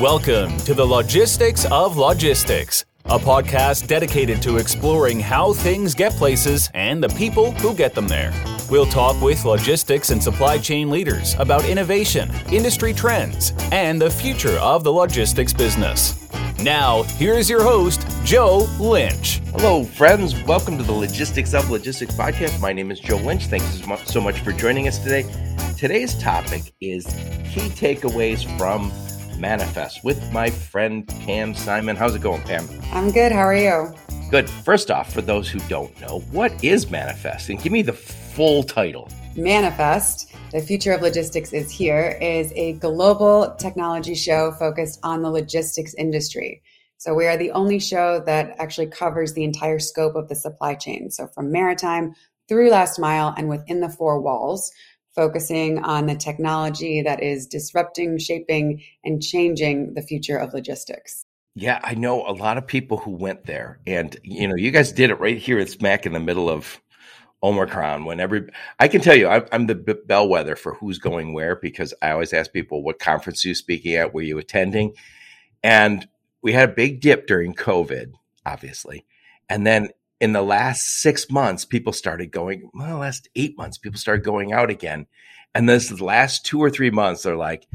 Welcome to the Logistics of Logistics, a podcast dedicated to exploring how things get places and the people who get them there. We'll talk with logistics and supply chain leaders about innovation, industry trends, and the future of the logistics business. Now, here's your host, Joe Lynch. Hello, friends. Welcome to the Logistics of Logistics podcast. My name is Joe Lynch. Thanks so much for joining us today. Today's topic is key takeaways from Manifest with my friend Pam Simon. How's it going, Pam? I'm good. How are you? Good. First off, for those who don't know, what is Manifest? And give me the full title. Manifest, the future of logistics is here, is a global technology show focused on the logistics industry. So we are the only show that actually covers the entire scope of the supply chain. So from maritime through last mile and within the four walls, focusing on the technology that is disrupting, shaping, and changing the future of logistics. Yeah, I know a lot of people who went there, and you know, you guys did it right here. It's smack in the middle of Omicron. When every, I can tell you, I'm, I'm the bellwether for who's going where because I always ask people, "What conference you speaking at? Were you attending?" And we had a big dip during COVID, obviously, and then in the last six months, people started going, well, last eight months, people started going out again. And this last two or three months, they're like,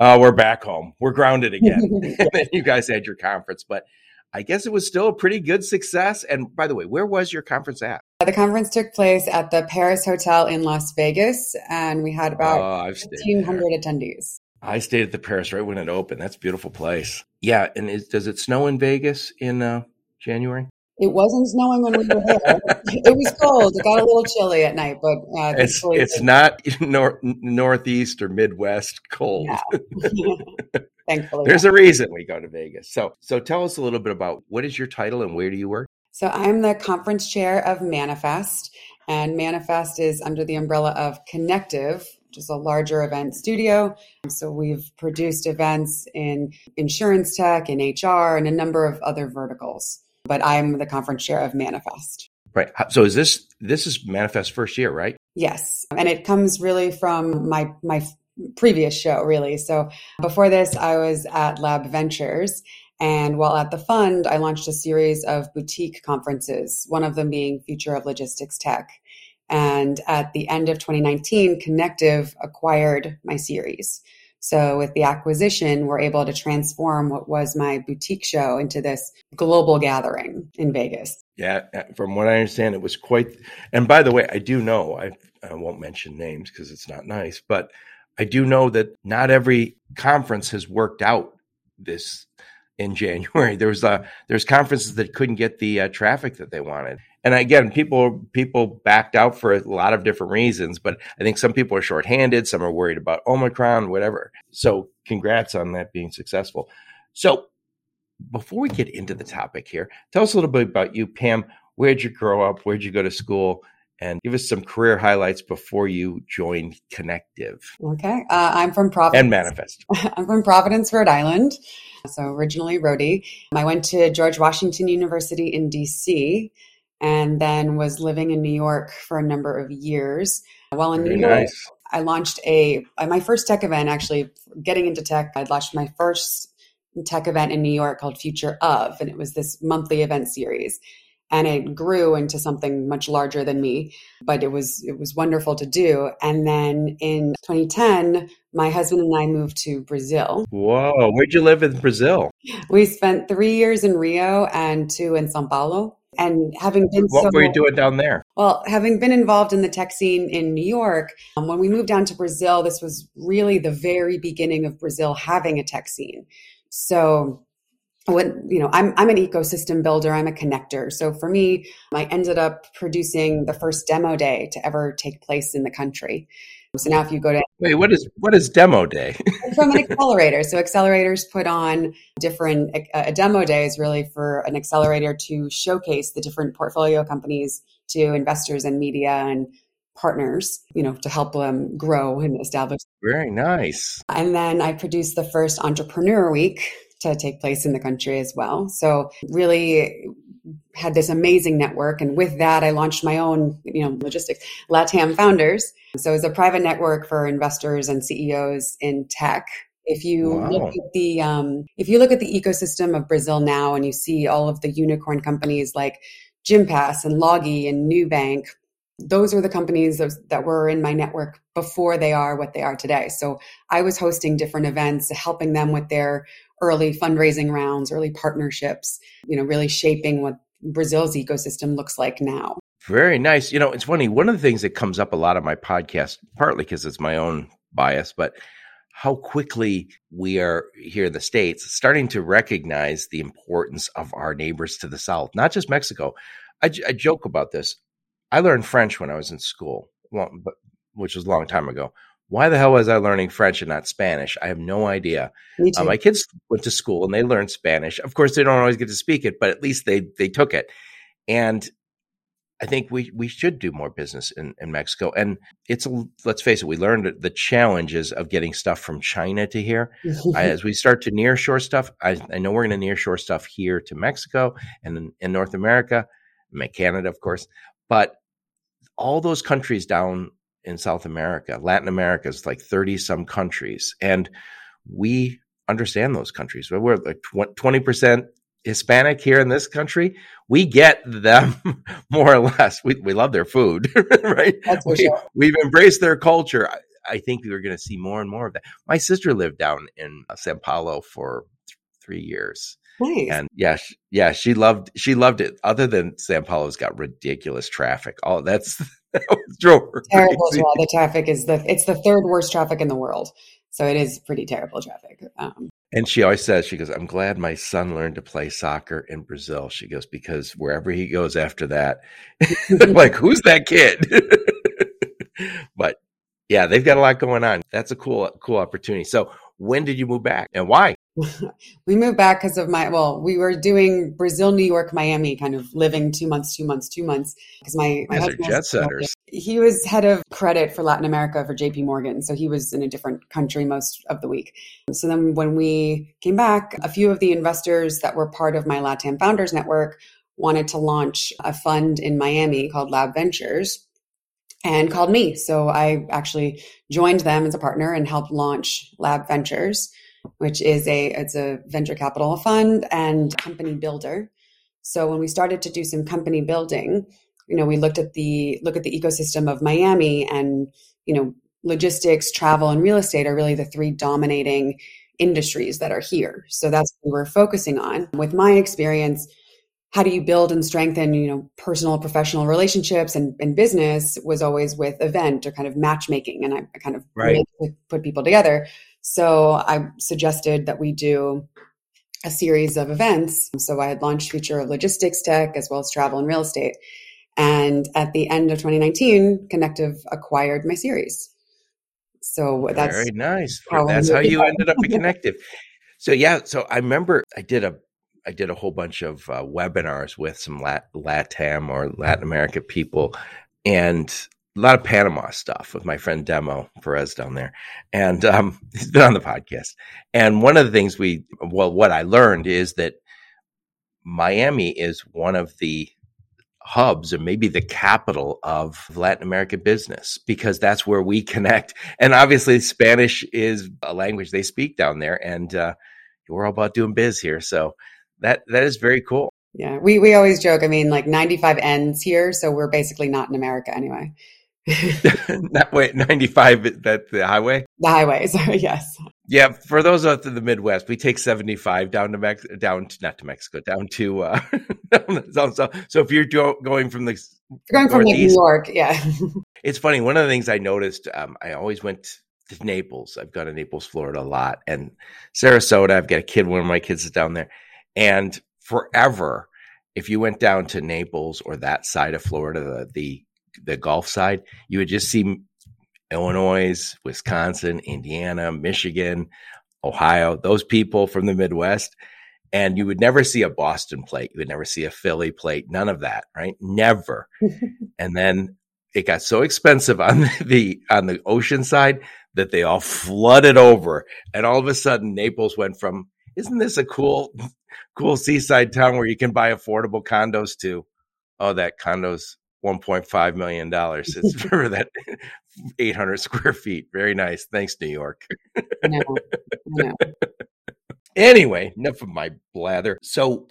oh, we're back home. We're grounded again. and then you guys had your conference. But I guess it was still a pretty good success. And by the way, where was your conference at? The conference took place at the Paris Hotel in Las Vegas, and we had about oh, 1,500 attendees. I stayed at the Paris right when it opened. That's a beautiful place. Yeah. And is, does it snow in Vegas in uh, January? It wasn't snowing when we were there. it was cold. It got a little chilly at night, but uh, it's it's not nor- northeast or midwest cold. Thankfully, there's a reason we go to Vegas. So so tell us a little bit about what is your title and where do you work? So I'm the conference chair of Manifest, and Manifest is under the umbrella of Connectiv, which is a larger event studio. So we've produced events in insurance tech, in HR, and a number of other verticals but I'm the conference chair of Manifest. Right. So is this this is Manifest first year, right? Yes, and it comes really from my my previous show, really. So before this, I was at Lab Ventures. And while at the fund, I launched a series of boutique conferences, one of them being Future of Logistics Tech. And at the end of 2019, Connectiv acquired my series. So with the acquisition, we're able to transform what was my boutique show into this global gathering in Vegas. Yeah, uh, from what I understand, it was quite. And by the way, I do know I, I won't mention names because it's not nice, but I do know that not every conference has worked out this in January. There was uh, there's conferences that couldn't get the uh, traffic that they wanted, and again, people people backed out for a lot of different reasons. But I think some people are shorthanded, some are worried about Omicron, whatever. So, congrats on that being successful. So, before we get into the topic here, tell us a little bit about you, Pam. Where'd you grow up? Where'd you go to school? And give us some career highlights before you joined Connectiv. Okay. Uh, I'm from Providence. And Manifest. I'm from Providence, Rhode Island. So originally Rhodey. I went to George Washington University in DC and then was living in New York for a number of years. While in Very New York, nice. I launched a my first tech event actually getting into tech. I launched my first tech event in New York called Future of and it was this monthly event series and it grew into something much larger than me but it was it was wonderful to do. And then in 2010 my husband and i moved to brazil. Whoa where'd you live in brazil? We spent three years in rio and two in sao paulo. And having been what so, were you doing down there? Well having been involved in the tech scene in new york um, when we moved down to brazil this was really the very beginning of brazil having a tech scene. So what you know i'm i'm an ecosystem builder i'm a connector. So for me i ended up producing the first demo day to ever take place in the country. So now if you go to wait what is what is demo day? From an accelerator. So accelerators put on different a, demo day is really for an accelerator to showcase the different portfolio companies to investors and media and partners you know to help them grow and establish. Very nice. And then i produced the first entrepreneur week to take place in the country as well. So really had this amazing network. And with that, I launched my own, you know, logistics, LATAM Founders. So it's a private network for investors and CEOs in tech If you wow. look at the um, if you look at the ecosystem of Brazil now, and you see all of the unicorn companies like Gympass and Loggi and Nubank, those are the companies that were in my network before they are what they are today. So I was hosting different events, helping them with their early fundraising rounds, early partnerships, you know, really shaping what Brazil's ecosystem looks like now. Very nice. You know, it's funny. One of the things that comes up a lot of my podcast, partly because it's my own bias, but how quickly we are here in the States starting to recognize the importance of our neighbors to the South, not just Mexico. I, I joke about this. I learned French when I was in school, which was a long time ago. Why the hell was I learning French and not Spanish? I have no idea. Uh, my kids went to school and they learned Spanish. Of course, they don't always get to speak it, but at least they they took it. And I think we we should do more business in, in Mexico. And it's let's face it, we learned the challenges of getting stuff from China to here. I, as we start to near shore stuff, I, I know we're going to near shore stuff here to Mexico and in, in North America, Canada, of course. But all those countries down in South America, Latin America is like 30 some countries. And we understand those countries. We're like 20% Hispanic here in this country. We get them more or less. We, we love their food, right? We, sure. We've embraced their culture. I, I think we're going to see more and more of that. My sister lived down in uh, Sao Paulo for th- three years. Nice. And yeah, she, yeah, she loved she loved it. Other than Sao Paulo's got ridiculous traffic. Oh, that's that drove her terrible crazy. as well. The traffic is the it's the third worst traffic in the world. So it is pretty terrible traffic. Um, and she always says, she goes, I'm glad my son learned to play soccer in Brazil. She goes, because wherever he goes after that, like, who's that kid? but yeah, they've got a lot going on. That's a cool, cool opportunity. So when did you move back and why? we moved back because of my well we were doing brazil new york miami kind of living two months two months two months because my, my husband jet setters. He was head of credit for latin america for jp morgan so he was in a different country most of the week. So then when we came back a few of the investors that were part of my latam founders network wanted to launch a fund in miami called lab ventures and called me so i actually joined them as a partner and helped launch lab ventures which is a it's a venture capital fund and company builder. So when we started to do some company building, you know, we looked at the look at the ecosystem of Miami and, you know, logistics, travel and real estate are really the three dominating industries that are here. So that's what we were focusing on. With my experience, how do you build and strengthen, you know, personal professional relationships and, and business was always with event or kind of matchmaking. And I, I kind of right. put people together. So I suggested that we do a series of events. So I had launched Future of Logistics Tech as well as travel and real estate. And at the end of 2019, Connectiv acquired my series. So that's very nice. How that's how you ended up at Connectiv. So yeah, so I remember I did a I did a whole bunch of uh, webinars with some Lat- LATAM or Latin America people, and a lot of Panama stuff with my friend Demo Perez down there. And um, he's been on the podcast. And one of the things we, well, what I learned is that Miami is one of the hubs or maybe the capital of Latin American business because that's where we connect. And obviously, Spanish is a language they speak down there. And uh, we're all about doing biz here. So that that is very cool. Yeah, we, we always joke. I mean, like 95 ends here, so we're basically not in America anyway. that way, 95 that the highway? The highway, sorry, yes. Yeah, for those out of the Midwest, we take 75 down to Mex down to, not to Mexico, down to uh down so, so if you're do- going from the going from New York, yeah. it's funny, one of the things I noticed, um, I always went to Naples. I've gone to Naples, Florida a lot and Sarasota, I've got a kid, one of my kids is down there. And forever if you went down to Naples or that side of Florida, the, the the Gulf side, you would just see Illinois, Wisconsin, Indiana, Michigan, Ohio, those people from the Midwest. And you would never see a Boston plate. You would never see a Philly plate. None of that, right? Never. and then it got so expensive on the on the ocean side that they all flooded over. And all of a sudden Naples went from, isn't this a cool, cool seaside town where you can buy affordable condos too. oh, that condos 1.5 million dollars. It's for that 800 square feet. Very nice. Thanks, New York. no, no. Anyway, enough of my blather. So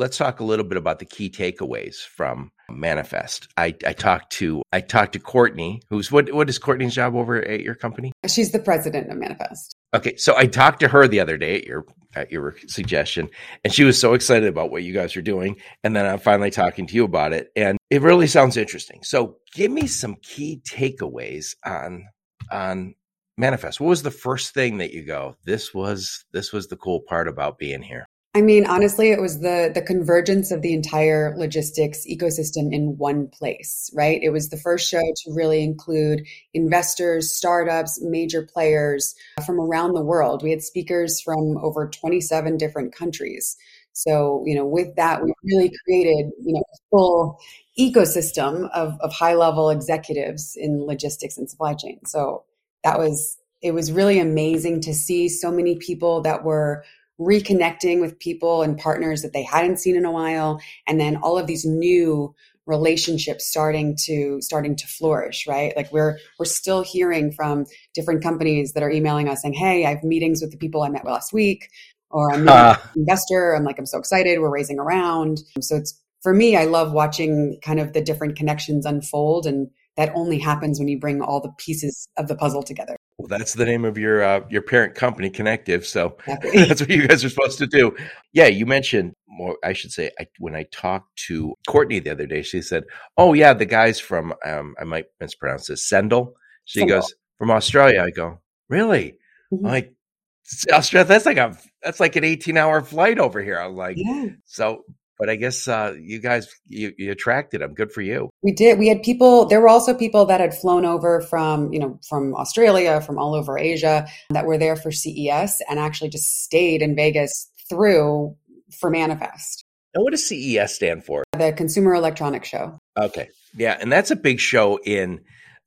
let's talk a little bit about the key takeaways from manifest. I i talked to i talked to courtney who's what what is courtney's job over at your company? She's the president of manifest. Okay so i talked to her the other day at your at your suggestion and she was so excited about what you guys are doing and then i'm finally talking to you about it and it really sounds interesting. So give me some key takeaways on on manifest. What was the first thing that you go this was this was the cool part about being here I mean, honestly, it was the the convergence of the entire logistics ecosystem in one place, right? It was the first show to really include investors, startups, major players uh, from around the world. We had speakers from over 27 different countries. So, you know, with that, we really created, you know, a full ecosystem of, of high level executives in logistics and supply chain. So that was, it was really amazing to see so many people that were reconnecting with people and partners that they hadn't seen in a while. And then all of these new relationships starting to starting to flourish right? Like we're we're still hearing from different companies that are emailing us saying hey i have meetings with the people i met last week or i'm uh. an investor. I'm like i'm so excited. We're raising around so it's for me i love watching kind of the different connections unfold and that only happens when you bring all the pieces of the puzzle together well, that's the name of your uh, your parent company, Connectiv. So that's what you guys are supposed to do. Yeah, you mentioned more. I should say I, when I talked to Courtney the other day, she said, "Oh yeah, the guys from um, I might mispronounce this Sendle." She Sendle. goes from Australia. I go, really? Mm-hmm. like Australia. That's like a that's like an eighteen hour flight over here. I'm like, yeah. so but I guess uh, you guys you, you, attracted them. Good for you. We did. We had people. There were also people that had flown over from you know from Australia, from all over Asia, that were there for CES and actually just stayed in Vegas through for Manifest. And what does CES stand for? The Consumer Electronics Show. Okay, yeah, and that's a big show in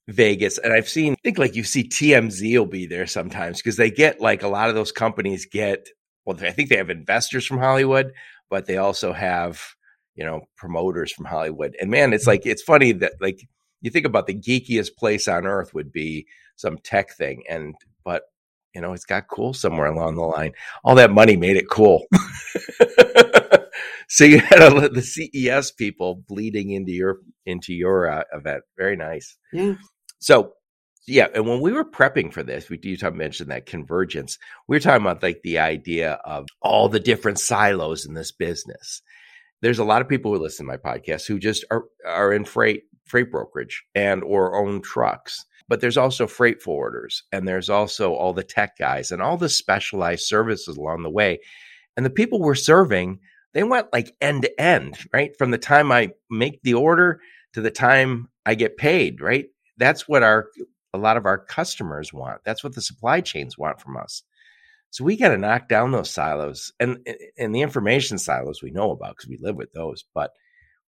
Vegas. And I've seen, I think like you see TMZ will be there sometimes because they get like a lot of those companies get, well, I think they have investors from Hollywood, but they also have you know promoters from Hollywood. And man, it's like it's funny that like you think about the geekiest place on earth would be some tech thing, and but you know it's got cool somewhere along the line. All that money made it cool. so you had a, the CES people bleeding into your into your uh, event. Very nice. Yeah. So yeah, and when we were prepping for this, we you mentioned that convergence. We were talking about like the idea of all the different silos in this business. There's a lot of people who listen to my podcast who just are are in freight freight brokerage and or own trucks. But there's also freight forwarders and there's also all the tech guys and all the specialized services along the way. And the people we're serving, they went like end to end, right? From the time I make the order to the time I get paid, right? That's what our a lot of our customers want. That's what the supply chains want from us. So we got to knock down those silos and and the information silos we know about because we live with those, but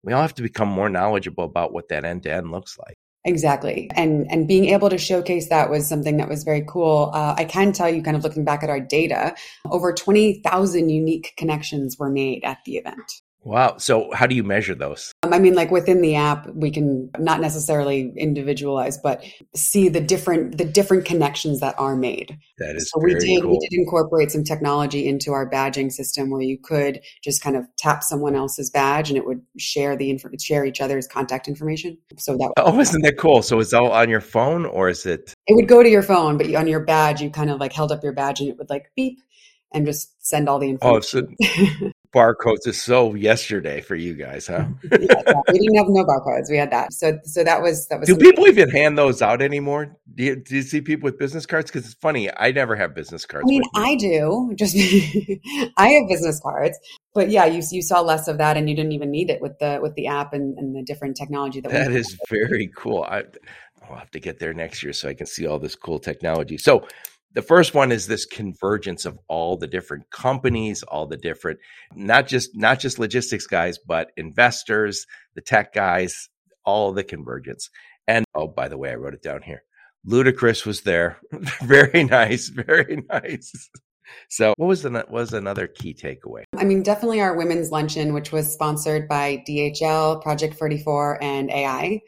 we all have to become more knowledgeable about what that end to end looks like. Exactly, and and being able to showcase that was something that was very cool. Uh, I can tell you, kind of looking back at our data, over twenty thousand unique connections were made at the event. Wow. So, how do you measure those? Um, I mean, like within the app, we can not necessarily individualize, but see the different the different connections that are made. That is so we did cool. we did incorporate some technology into our badging system where you could just kind of tap someone else's badge and it would share the info, share each other's contact information. So that oh, isn't that cool? So it's all on your phone, or is it? It would go to your phone, but on your badge, you kind of like held up your badge and it would like beep and just send all the information. Oh, so barcodes is so yesterday for you guys, huh? yeah, we didn't have no barcodes. We had that. So so that was that was. Do people even hand those out anymore? Do you, do you see people with business cards? Because it's funny, I never have business cards. I mean, I do. Just I have business cards, but yeah, you you saw less of that, and you didn't even need it with the with the app and, and the different technology that. That is very cool. I, I'll have to get there next year so I can see all this cool technology. So the first one is this convergence of all the different companies all the different not just not just logistics guys but investors the tech guys all the convergence. And oh by the way i wrote it down here. Ludacris was there. Very nice very nice. So, what was the what was another key takeaway? I mean, definitely our women's luncheon, which was sponsored by DHL, Project 44, and AI,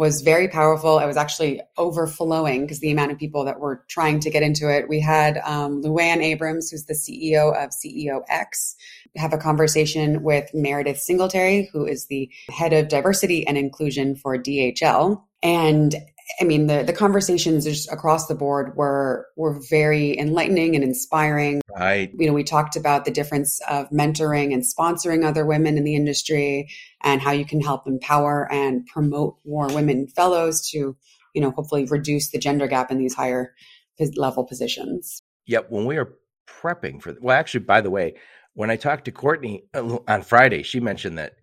was very powerful. It was actually overflowing because the amount of people that were trying to get into it. We had um, Luann Abrams, who's the CEO of CEO X, have a conversation with Meredith Singletary, who is the head of diversity and inclusion for DHL. And I mean, the, the conversations just across the board were were very enlightening and inspiring. Right. You know, we talked about the difference of mentoring and sponsoring other women in the industry and how you can help empower and promote more women fellows to, you know, hopefully reduce the gender gap in these higher level positions. Yep. When we were prepping for, well, actually, by the way, when I talked to Courtney uh, on Friday, she mentioned that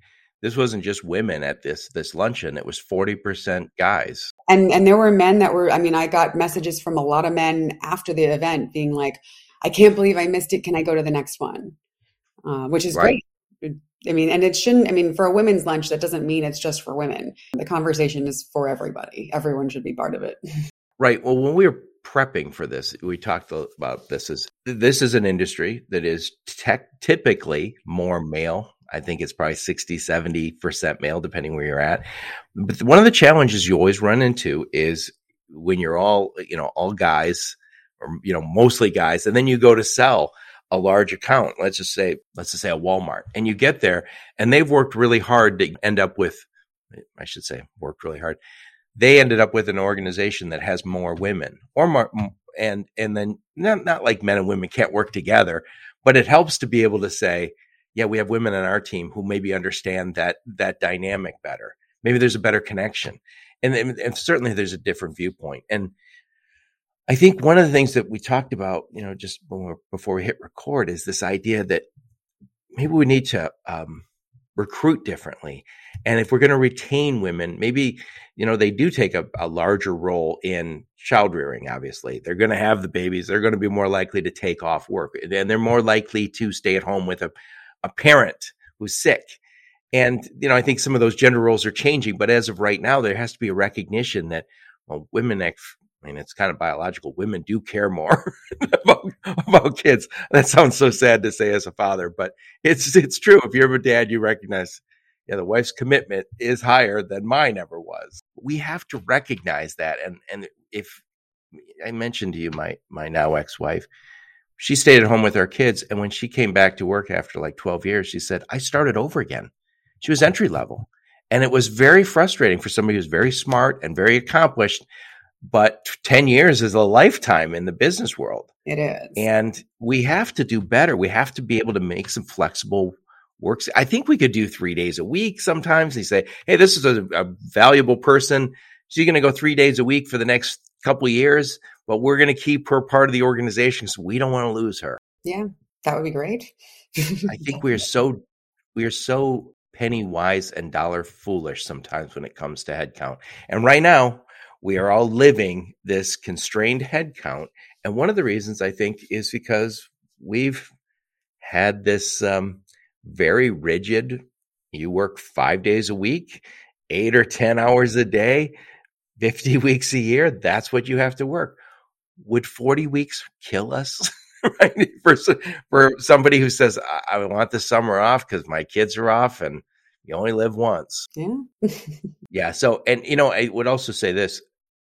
this wasn't just women at this this luncheon; it was forty percent guys. And and there were men that were. I mean, I got messages from a lot of men after the event being like, "I can't believe I missed it. Can I go to the next one?" Uh, which is right. great. I mean, and it shouldn't. I mean, for a women's lunch, that doesn't mean it's just for women. The conversation is for everybody. Everyone should be part of it. Right. Well, when we were prepping for this, we talked about this is this is an industry that is tech, typically more male I think it's probably 60, 70% male, depending where you're at. But one of the challenges you always run into is when you're all, you know, all guys or, you know, mostly guys, and then you go to sell a large account. Let's just say, let's just say a Walmart and you get there and they've worked really hard to end up with, I should say worked really hard. They ended up with an organization that has more women or more, and, and then not, not like men and women can't work together, but it helps to be able to say, yeah, we have women on our team who maybe understand that that dynamic better. Maybe there's a better connection, and, and certainly there's a different viewpoint. And I think one of the things that we talked about, you know, just before we hit record, is this idea that maybe we need to um, recruit differently. And if we're going to retain women, maybe, you know, they do take a, a larger role in child rearing, obviously. They're going to have the babies. They're going to be more likely to take off work and they're more likely to stay at home with a, a parent who's sick. And, you know, I think some of those gender roles are changing, but as of right now, there has to be a recognition that well, women, I mean, it's kind of biological. Women do care more about, about kids. That sounds so sad to say as a father, but it's, it's true. If you're a dad, you recognize, yeah, the wife's commitment is higher than mine ever was. We have to recognize that. And, and if I mentioned to you, my, my now ex-wife, she stayed at home with our kids. And when she came back to work after like 12 years, she said, I started over again. She was entry level. And it was very frustrating for somebody who's very smart and very accomplished. But 10 years is a lifetime in the business world. It is. And we have to do better. We have to be able to make some flexible works. I think we could do three days a week sometimes. They say, hey, this is a, a valuable person. So you're going to go three days a week for the next couple years but we're going to keep her part of the organization so we don't want to lose her. Yeah, that would be great. I think we are so we are so penny wise and dollar foolish sometimes when it comes to headcount. And right now, we are all living this constrained headcount. And one of the reasons I think is because we've had this um, very rigid. You work five days a week, eight or ten hours a day, fifty weeks a year. That's what you have to work would 40 weeks kill us? right? For, for somebody who says, I, I want the summer off because my kids are off and you only live once. Yeah. yeah. So, and, you know, I would also say this,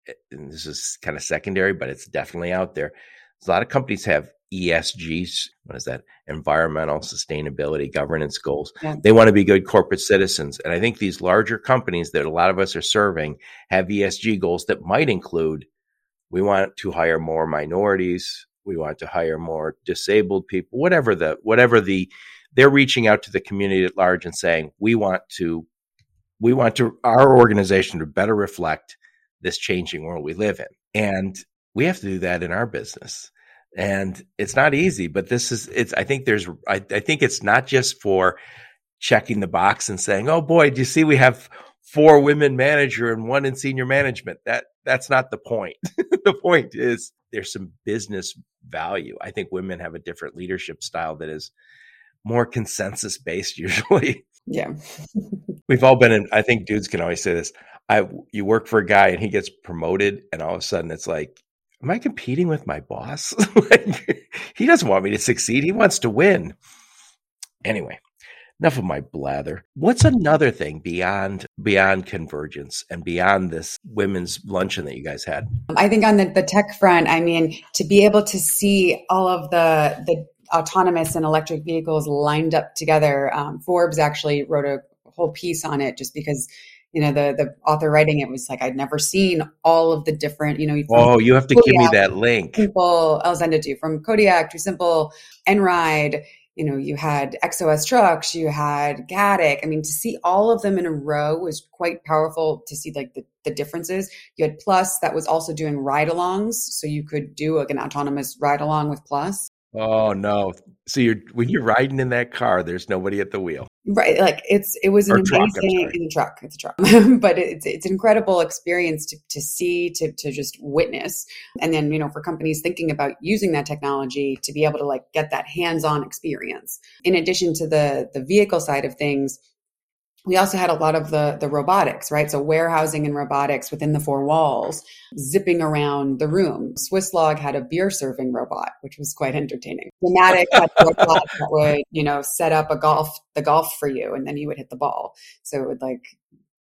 eh, and this is kind of secondary, but it's definitely out there. A lot of companies have ESGs. What is that? Environmental sustainability governance goals. Yeah. They want to be good corporate citizens. And I think these larger companies that a lot of us are serving have ESG goals that might include we want to hire more minorities. We want to hire more disabled people whatever the whatever the they're reaching out to the community at large and saying we want to we want to our organization to better reflect this changing world we live in. And we have to do that in our business. And it's not easy but this is it's i think there's I, I think it's not just for checking the box and saying oh boy do you see we have four women manager and one in senior management. That that's not the point. the point is there's some business value. I think women have a different leadership style that is more consensus based usually. Yeah. We've all been in I think dudes can always say this. I you work for a guy and he gets promoted and all of a sudden it's like am I competing with my boss? like, he doesn't want me to succeed. He wants to win. Anyway, enough of my blather. What's another thing beyond beyond convergence and beyond this women's luncheon that you guys had? I think on the, the tech front, I mean, to be able to see all of the the autonomous and electric vehicles lined up together. Um, Forbes actually wrote a whole piece on it just because you know the the author writing it was like I'd never seen all of the different you know. Oh, you have to Kodiak, give me that link. Simple, I'll send it to you from Kodiak TuSimple, Einride. You know, you had XOS trucks, you had Gatik. I mean, to see all of them in a row was quite powerful to see like the, the differences. You had Plus that was also doing ride alongs. So you could do like an autonomous ride along with Plus. Oh no! So you're when you're riding in that car, there's nobody at the wheel, right? Like it's it was an or amazing truck, in the truck. It's a truck, but it's it's an incredible experience to to see to to just witness, and then you know for companies thinking about using that technology to be able to like get that hands on experience. In addition to the the vehicle side of things, we also had a lot of the the robotics, right? So warehousing and robotics within the four walls, zipping around the room. Swisslog had a beer serving robot, which was quite entertaining. Dematic had a robot that would, you know, set up a golf the golf for you, and then you would hit the ball. So it would like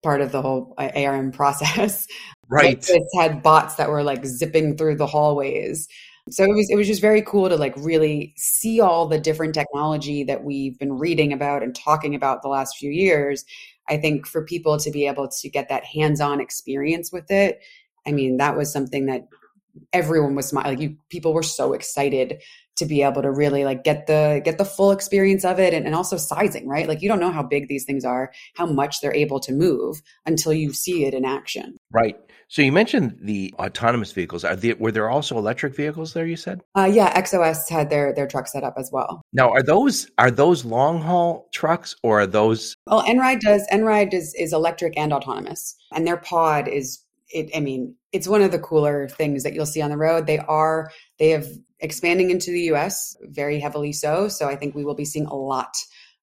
part of the whole uh, ARM process. Right. It had bots that were like zipping through the hallways so it was it was just very cool to like really see all the different technology that we've been reading about and talking about the last few years. I think for people to be able to get that hands-on experience with it, I mean, that was something that everyone was. Like you, people were so excited to be able to really like get the get the full experience of it and, and also sizing, right? Like you don't know how big these things are, how much they're able to move until you see it in action. Right. So you mentioned the autonomous vehicles. Are there, were there also electric vehicles there? You said. Uh, yeah, XOS had their their truck set up as well. Now, are those are those long haul trucks or are those? Well, Einride does. Einride is is electric and autonomous, and their pod is. It, I mean, it's one of the cooler things that you'll see on the road. They are they have expanding into the U.S. very heavily so. So I think we will be seeing a lot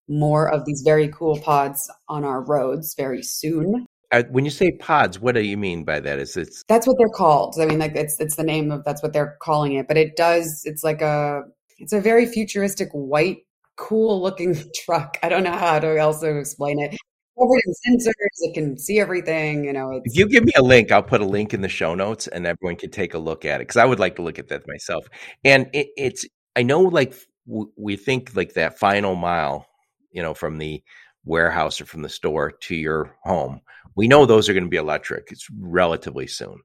more of these very cool pods on our roads very soon. When you say pods, what do you mean by that? Is it's That's what they're called. I mean, like it's it's the name of that's what they're calling it. But it does. It's like a it's a very futuristic white, cool looking truck. I don't know how to also explain it. In sensors, it can see everything. You know, if you give me a link, I'll put a link in the show notes, and everyone can take a look at it because I would like to look at that myself. And it, it's I know like w- we think like that final mile, you know, from the warehouse or from the store to your home we know those are going to be electric. It's relatively soon,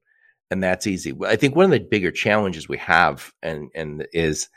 and that's easy. I think one of the bigger challenges we have and and is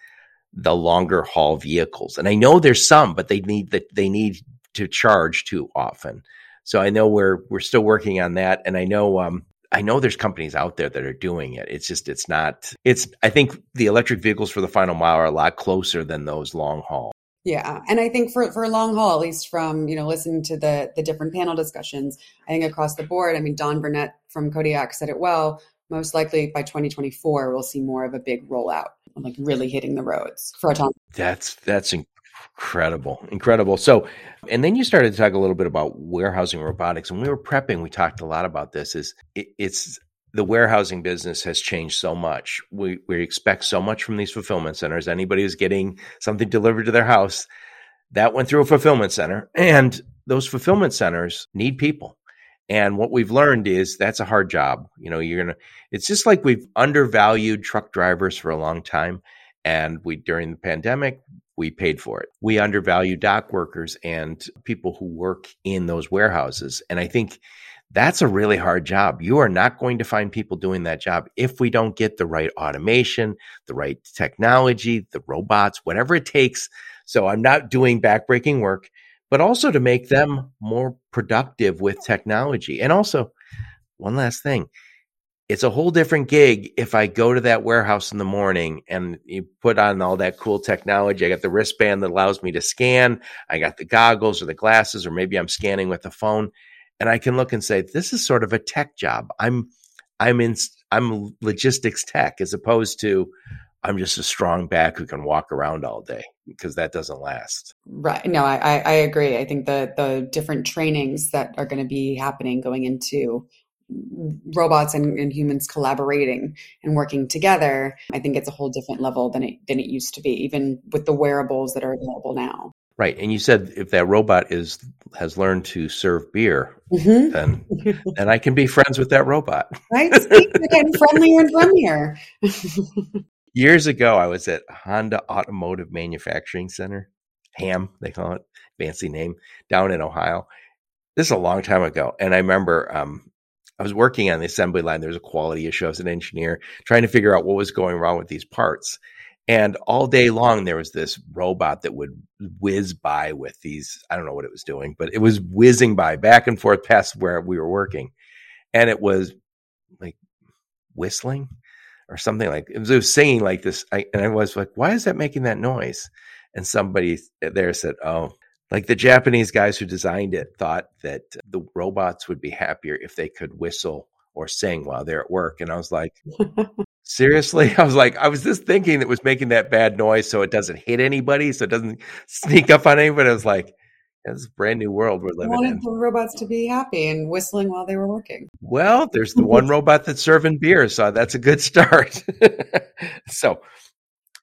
the longer haul vehicles. And I know there's some, but they need that they need to charge too often. So I know we're we're still working on that, and I know um, I know there's companies out there that are doing it. It's just it's not. It's I think the electric vehicles for the final mile are a lot closer than those long haul. Yeah, and I think for for a long haul, at least from you know listening to the the different panel discussions, I think across the board, I mean Don Burnett from Kodiak said it well. Most likely by 2024, we'll see more of a big rollout, like really hitting the roads for autonomous. That's that's incredible, incredible. So, and then you started to talk a little bit about warehousing robotics. and we were prepping, we talked a lot about this. Is it, it's the warehousing business has changed so much. We we expect so much from these fulfillment centers. Anybody who's getting something delivered to their house, that went through a fulfillment center, and those fulfillment centers need people. And what we've learned is that's a hard job. You know, you're gonna. It's just like we've undervalued truck drivers for a long time, and we during the pandemic we paid for it. We undervalue dock workers and people who work in those warehouses, and I think that's a really hard job. You are not going to find people doing that job if we don't get the right automation, the right technology, the robots, whatever it takes. So I'm not doing backbreaking work, but also to make them more productive with technology. And also, one last thing it's a whole different gig if I go to that warehouse in the morning and you put on all that cool technology. I got the wristband that allows me to scan. I got the goggles or the glasses, or maybe I'm scanning with the phone and I can look and say, this is sort of a tech job. I'm, I'm in, I'm logistics tech as opposed to I'm just a strong back who can walk around all day because that doesn't last. Right. No, I, I agree. I think the, the different trainings that are going to be happening going into robots and, and, humans collaborating and working together, I think it's a whole different level than it than it used to be, even with the wearables that are available now. Right, and you said if that robot is has learned to serve beer, mm-hmm. then then I can be friends with that robot. Right, getting friendlier and friendlier. Years ago, I was at Honda Automotive Manufacturing Center, HAM they call it, fancy name, down in Ohio. This is a long time ago, and I remember um, I was working on the assembly line. There was a quality issue. I was an engineer trying to figure out what was going wrong with these parts. And all day long, there was this robot that would whiz by with these. I don't know what it was doing, but it was whizzing by back and forth past where we were working. And it was like whistling or something like it was, it was singing like this. I, and I was like, why is that making that noise? And somebody eh, there said, oh, like the Japanese guys who designed it thought that the robots would be happier if they could whistle or sing while they're at work. And I was like, seriously? I was like, I was just thinking it was making that bad noise so it doesn't hit anybody, so it doesn't sneak up on anybody. I was like, this is a brand new world we're living wanted in. the robots to be happy and whistling while they were working. Well, there's the one robot that's serving beer, so that's a good start. so,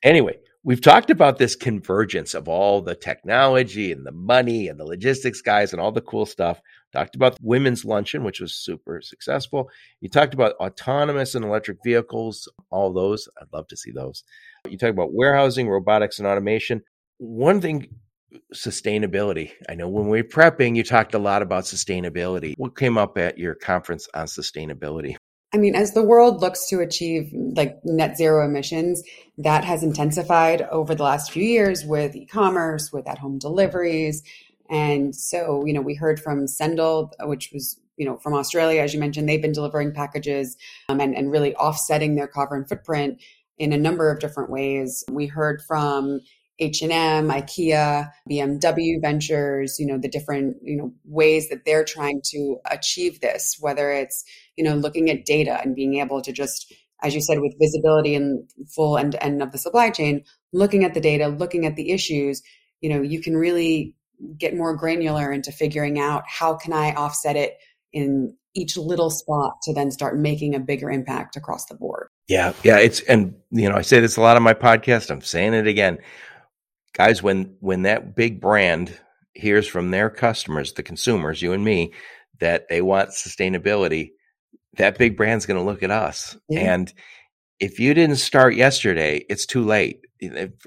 anyway, we've talked about this convergence of all the technology and the money and the logistics guys and all the cool stuff. Talked about women's luncheon, which was super successful. You talked about autonomous and electric vehicles, all those. I'd love to see those. You talked about warehousing, robotics, and automation. One thing sustainability. I know when we are prepping, you talked a lot about sustainability. What came up at your conference on sustainability? I mean, as the world looks to achieve like net zero emissions, that has intensified over the last few years with e-commerce, with at-home deliveries. And so, you know, we heard from Sendle, which was, you know, from Australia, as you mentioned, they've been delivering packages um, and, and really offsetting their carbon footprint in a number of different ways. We heard from H&M, IKEA, BMW Ventures, you know, the different, you know, ways that they're trying to achieve this, whether it's, you know, looking at data and being able to just, as you said, with visibility and full end end of the supply chain, looking at the data, looking at the issues, you know, you can really get more granular into figuring out how can I offset it in each little spot to then start making a bigger impact across the board. Yeah, yeah, it's and you know, I say this a lot on my podcast, I'm saying it again guys, when when that big brand hears from their customers, the consumers, you and me, that they want sustainability, that big brand's going to look at us. Yeah. And if you didn't start yesterday, it's too late.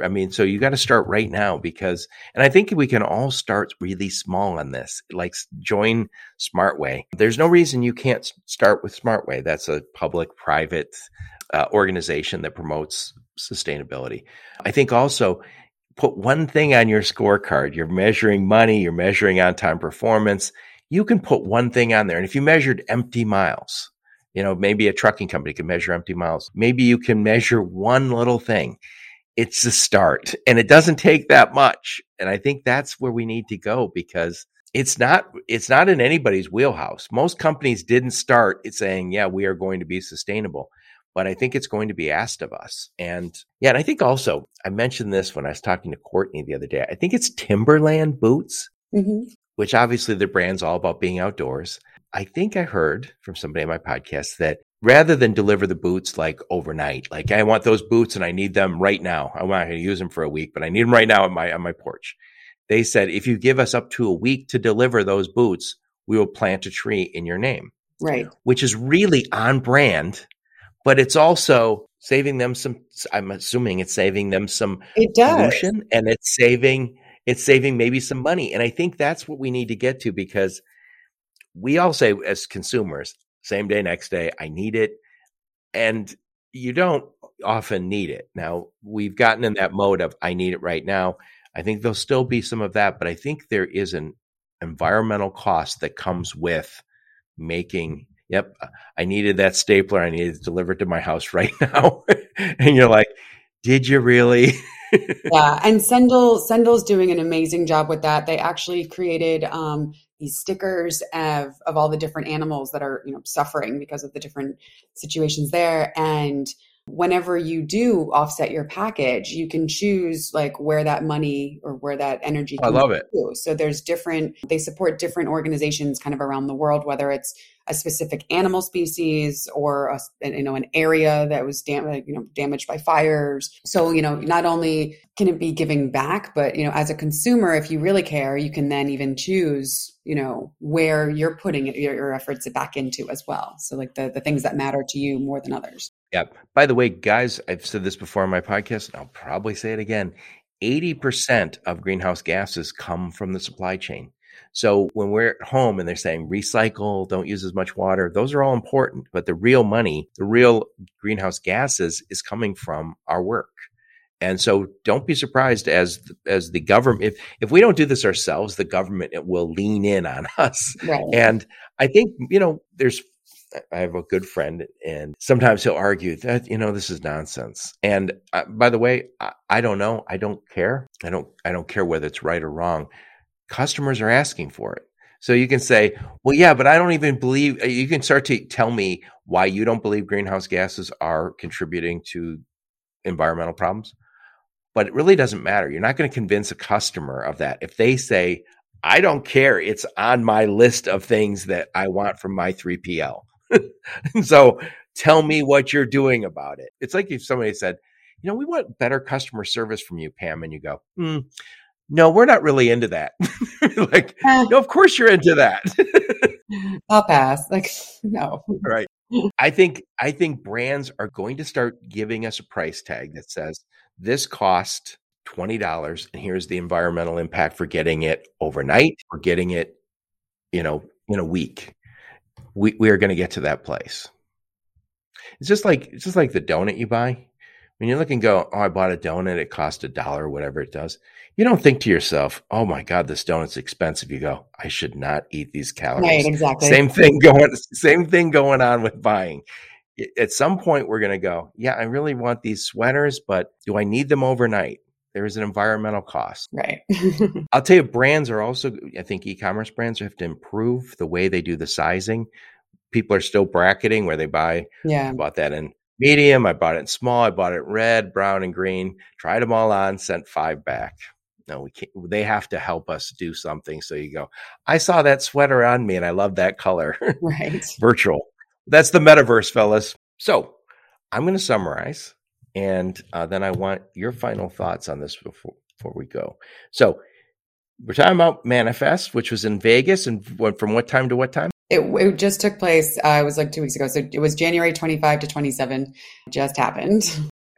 I mean, so you got to start right now because, and I think we can all start really small on this. Like join Smartway. There's no reason you can't start with Smartway. That's a public private uh, organization that promotes sustainability. I think also put one thing on your scorecard. You're measuring money, you're measuring on time performance. You can put one thing on there. And if you measured empty miles, you know, maybe a trucking company can measure empty miles. Maybe you can measure one little thing. It's a start and it doesn't take that much. And I think that's where we need to go because it's not it's not in anybody's wheelhouse. Most companies didn't start saying, "Yeah, we are going to be sustainable." But I think it's going to be asked of us. And yeah, and I think also, I mentioned this when I was talking to Courtney the other day. I think it's Timberland boots, mm-hmm. which obviously the brand's all about being outdoors. I think I heard from somebody on my podcast that rather than deliver the boots like overnight, like I want those boots and I need them right now. I'm not going to use them for a week, but I need them right now on my, on my porch. They said, if you give us up to a week to deliver those boots, we will plant a tree in your name. Right. Which is really on brand but it's also saving them some i'm assuming it's saving them some it does. pollution and it's saving it's saving maybe some money and i think that's what we need to get to because we all say as consumers same day next day i need it and you don't often need it now we've gotten in that mode of i need it right now i think there'll still be some of that but i think there is an environmental cost that comes with making yep, I needed that stapler. I needed it delivered to my house right now. and you're like, did you really? yeah, and Sendle Sendle's doing an amazing job with that. They actually created um, these stickers of of all the different animals that are you know suffering because of the different situations there, and whenever you do offset your package, you can choose like where that money or where that energy. I love it. To. So there's different. They support different organizations kind of around the world, whether it's a specific animal species or a, you know an area that was dam- you know damaged by fires. So you know not only can it be giving back, but you know as a consumer, if you really care, you can then even choose you know where you're putting your, your efforts back into as well. So like the the things that matter to you more than others. Yeah. By the way, guys, I've said this before in my podcast, and I'll probably say it again. 80% of greenhouse gases come from the supply chain. So when we're at home and they're saying recycle, don't use as much water, those are all important. But the real money, the real greenhouse gases is coming from our work. And so don't be surprised as as the government if if we don't do this ourselves, the government it will lean in on us. Right. And I think, you know, there's I have a good friend, and sometimes he'll argue that you know this is nonsense. And uh, by the way, I, I, don't know. I don't care. I don't. I don't care whether it's right or wrong. Customers are asking for it, so you can say, "Well, yeah, but I don't even believe." Uh, you can start to tell me why you don't believe greenhouse gases are contributing to environmental problems. But it really doesn't matter. You're not going to convince a customer of that if they say, I don't care. It's on my list of things that I want from my 3PL. so tell me what you're doing about it. It's like if somebody said, you know, we want better customer service from you, Pam, and you go, mm, no, we're not really into that. like, eh. no, of course you're into that. I'll pass. Like, no. Right. I think I think brands are going to start giving us a price tag that says this cost twenty dollars, and here's the environmental impact for getting it overnight or getting it, you know, in a week we, we are going to get to that place. It's just like it's just like the donut you buy. When you look and go, oh, I bought a donut, it cost a dollar, whatever it does. You don't think to yourself, oh my God, this donut's expensive. You go, I should not eat these calories. Right, exactly. Same thing going, same thing going on with buying. At some point, we're going to go, yeah, I really want these sweaters, but do I need them overnight? There is an environmental cost. Right. I'll tell you, brands are also, I think e commerce brands have to improve the way they do the sizing people are still bracketing where they buy. Yeah. Bought that in medium. I bought it in small. I bought it red, brown, and green. Tried them all on. Sent five back. No, we can't. They have to help us do something. So you go. I saw that sweater on me, and I love that color. Right. Virtual. That's the metaverse, fellas. So I'm going to summarize, and uh, then I want your final thoughts on this before before we go. So we're talking about Manifest, which was in Vegas, and went from what time to what time? It, it just took place. Uh, it was like two weeks ago, so it was January twenty five to twenty seven. Just happened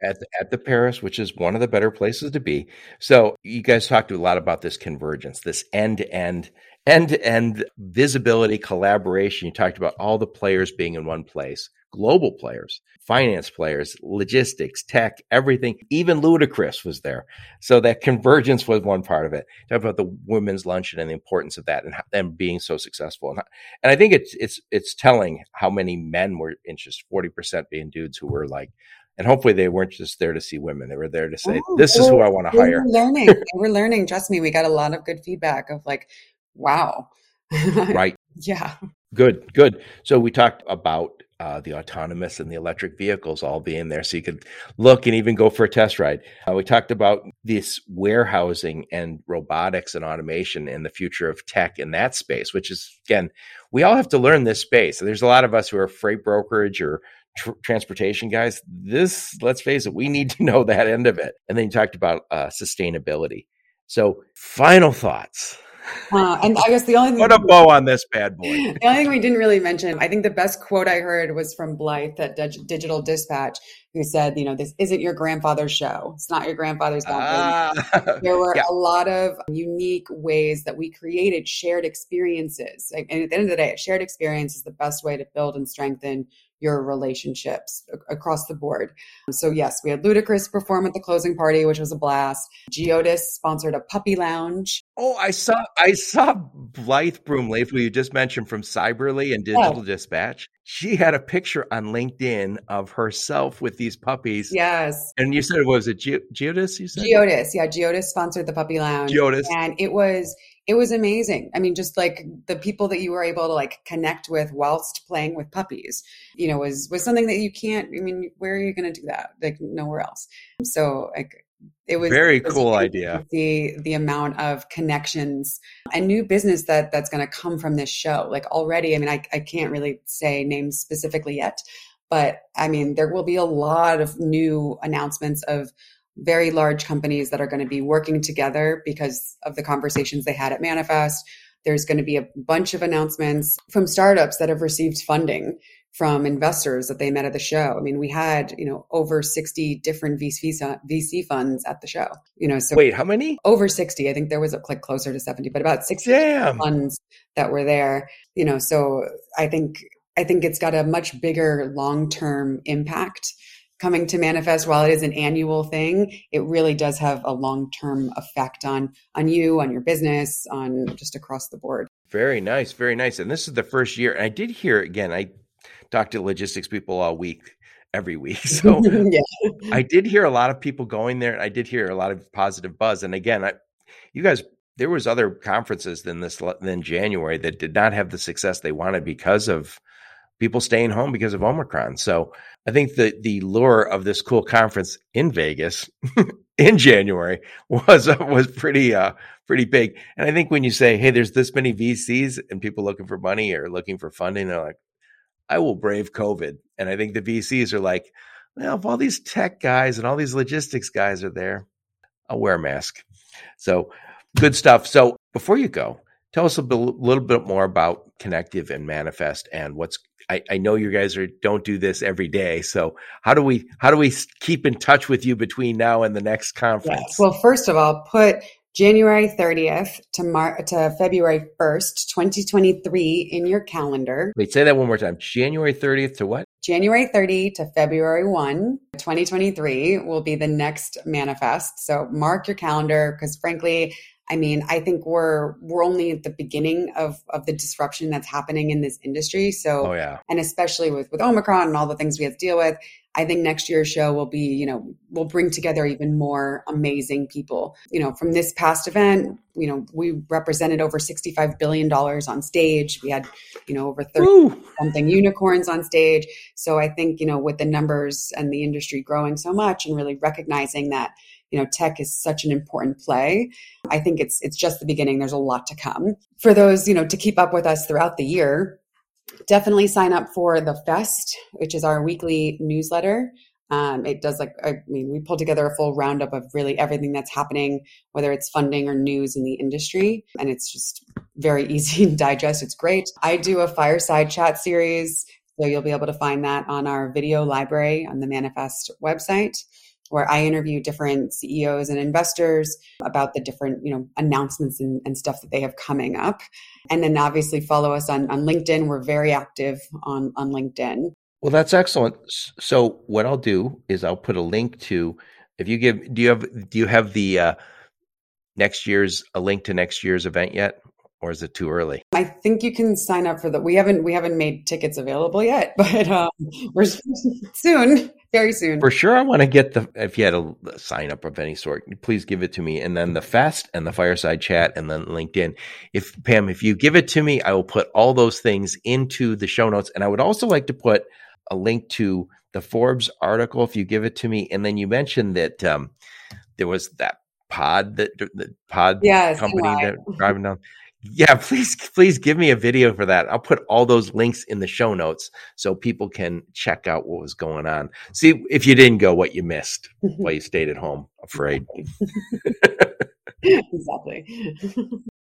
at the, at the Paris, which is one of the better places to be. So you guys talked a lot about this convergence, this end to end, end to end visibility, collaboration. You talked about all the players being in one place global players, finance players, logistics, tech, everything. Even Ludacris was there. So that convergence was one part of it. Talk about the women's luncheon and the importance of that and them being so successful. And, and I think it's it's it's telling how many men were interested, 40% being dudes who were like, and hopefully they weren't just there to see women. They were there to say, oh, this is who I want to hire. Learning. we're learning. Trust me, we got a lot of good feedback of like, wow. right. yeah. Good, good. So we talked about uh, the autonomous and the electric vehicles all being there so you could look and even go for a test ride. Uh, we talked about this warehousing and robotics and automation and the future of tech in that space, which is, again, we all have to learn this space. There's a lot of us who are freight brokerage or tr- transportation guys. This, let's face it, we need to know that end of it. And then you talked about uh, sustainability. So, final thoughts. Uh, and I guess the only thing, what a bow on this bad boy. The only thing we didn't really mention, I think the best quote I heard was from Blythe at Digital Dispatch, who said, "You know, this isn't your grandfather's show. It's not your grandfather's uh, There were yeah. a lot of unique ways that we created shared experiences, and at the end of the day, a shared experience is the best way to build and strengthen your relationships across the board. So yes, we had Ludacris perform at the closing party, which was a blast. Geodis sponsored a puppy lounge. Oh, I saw I saw Blythe Brumleve, who you just mentioned from Cyberly and oh. Digital yeah. Dispatch. She had a picture on LinkedIn of herself with these puppies. Yes. And you said, was it Ge- Geodis? You said Geodis. Yeah, Geodis sponsored the puppy lounge. Geodis. And it was it was amazing. I mean, just like the people that you were able to like connect with whilst playing with puppies, you know, was was something that you can't. I mean, where are you going to do that? Like nowhere else. So like it was very it was cool idea. The the amount of connections and new business that that's going to come from this show. Like already, I mean, I I can't really say names specifically yet, but I mean, there will be a lot of new announcements of very large companies that are going to be working together because of the conversations they had at Manifest. There's going to be a bunch of announcements from startups that have received funding from investors that they met at the show. I mean, we had, you know, over 60 different VC, VC funds at the show, you know, so wait, how many? Over 60. I think there was a click closer to 70, but about 60 Damn. funds that were there, you know, so I think, I think it's got a much bigger long-term impact coming to manifest while it is an annual thing it really does have a long-term effect on on you on your business on just across the board. Very nice very nice. And this is the first year and i did hear again i talked to logistics people all week every week so yeah. i did hear a lot of people going there and i did hear a lot of positive buzz. And again I, you guys there was other conferences than this than january that did not have the success they wanted because of people staying home because of Omicron. So I think the the lure of this cool conference in Vegas in January was was pretty uh pretty big. And I think when you say, "Hey, there's this many VCs and people looking for money or looking for funding," they're like, "I will brave COVID." And I think the VCs are like, "Well, if all these tech guys and all these logistics guys are there, I'll wear a mask." So good stuff. So before you go, tell us a little bit more about Connectiv and Manifest and what's I, I know you guys are don't do this every day. So how do we how do we keep in touch with you between now and the next conference? Yes. Well, first of all, put January 30th to Mar- to February 1st, 2023 in your calendar. Wait, say that one more time. January 30th to what? January 30 to February 1, 2023 will be the next manifest. So mark your calendar because frankly, I mean, I think we're we're only at the beginning of of the disruption that's happening in this industry. So, oh, yeah. and especially with with Omicron and all the things we have to deal with, I think next year's show will be, you know, will bring together even more amazing people. You know, from this past event, you know, we represented over $65 billion on stage. We had, you know, over 30 Woo. something unicorns on stage. So I think, you know, with the numbers and the industry growing so much and really recognizing that, you know tech is such an important play. I think it's it's just the beginning. There's a lot to come. For those you know to keep up with us throughout the year definitely sign up for the fest which is our weekly newsletter. Um, it does like i mean we pull together a full roundup of really everything that's happening whether it's funding or news in the industry and it's just very easy to digest. It's great. I do a fireside chat series so you'll be able to find that on our video library on the manifest website where I interview different CEOs and investors about the different, you know, announcements and, and, stuff that they have coming up. And then obviously follow us on, on LinkedIn. We're very active on, on LinkedIn. Well, that's excellent. So what I'll do is I'll put a link to if you give do you have do you have the uh, next year's a link to next year's event yet? Or is it too early? I think you can sign up for the. We haven't we haven't made tickets available yet, but um, we're soon, very soon. For sure, I want to get the. If you had a sign up of any sort, please give it to me, and then the fest and the fireside chat, and then LinkedIn. If Pam, if you give it to me, I will put all those things into the show notes, and I would also like to put a link to the Forbes article if you give it to me, and then you mentioned that um, there was that pod that the pod yes, company that driving down yeah, please, please give me a video for that. I'll put all those links in the show notes so people can check out what was going on. See if you didn't go, what you missed mm-hmm. while you stayed at home, afraid. exactly.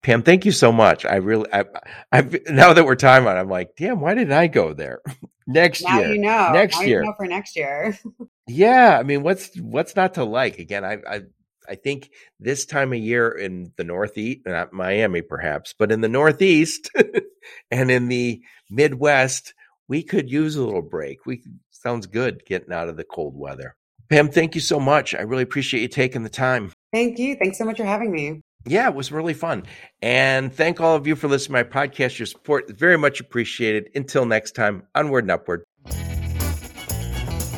Pam, thank you so much. I really, I, I've now that we're time on, I'm like, damn, why didn't I go there next now year? You know, next now year you know for next year. yeah, I mean, what's what's not to like? Again, I, I I think this time of year in the Northeast, not Miami perhaps, but in the Northeast and in the Midwest, we could use a little break. We sounds good getting out of the cold weather. Pam, thank you so much. I really appreciate you taking the time. Thank you. Thanks so much for having me. Yeah, it was really fun. And thank all of you for listening to my podcast. Your support is very much appreciated. Until next time, onward and upward.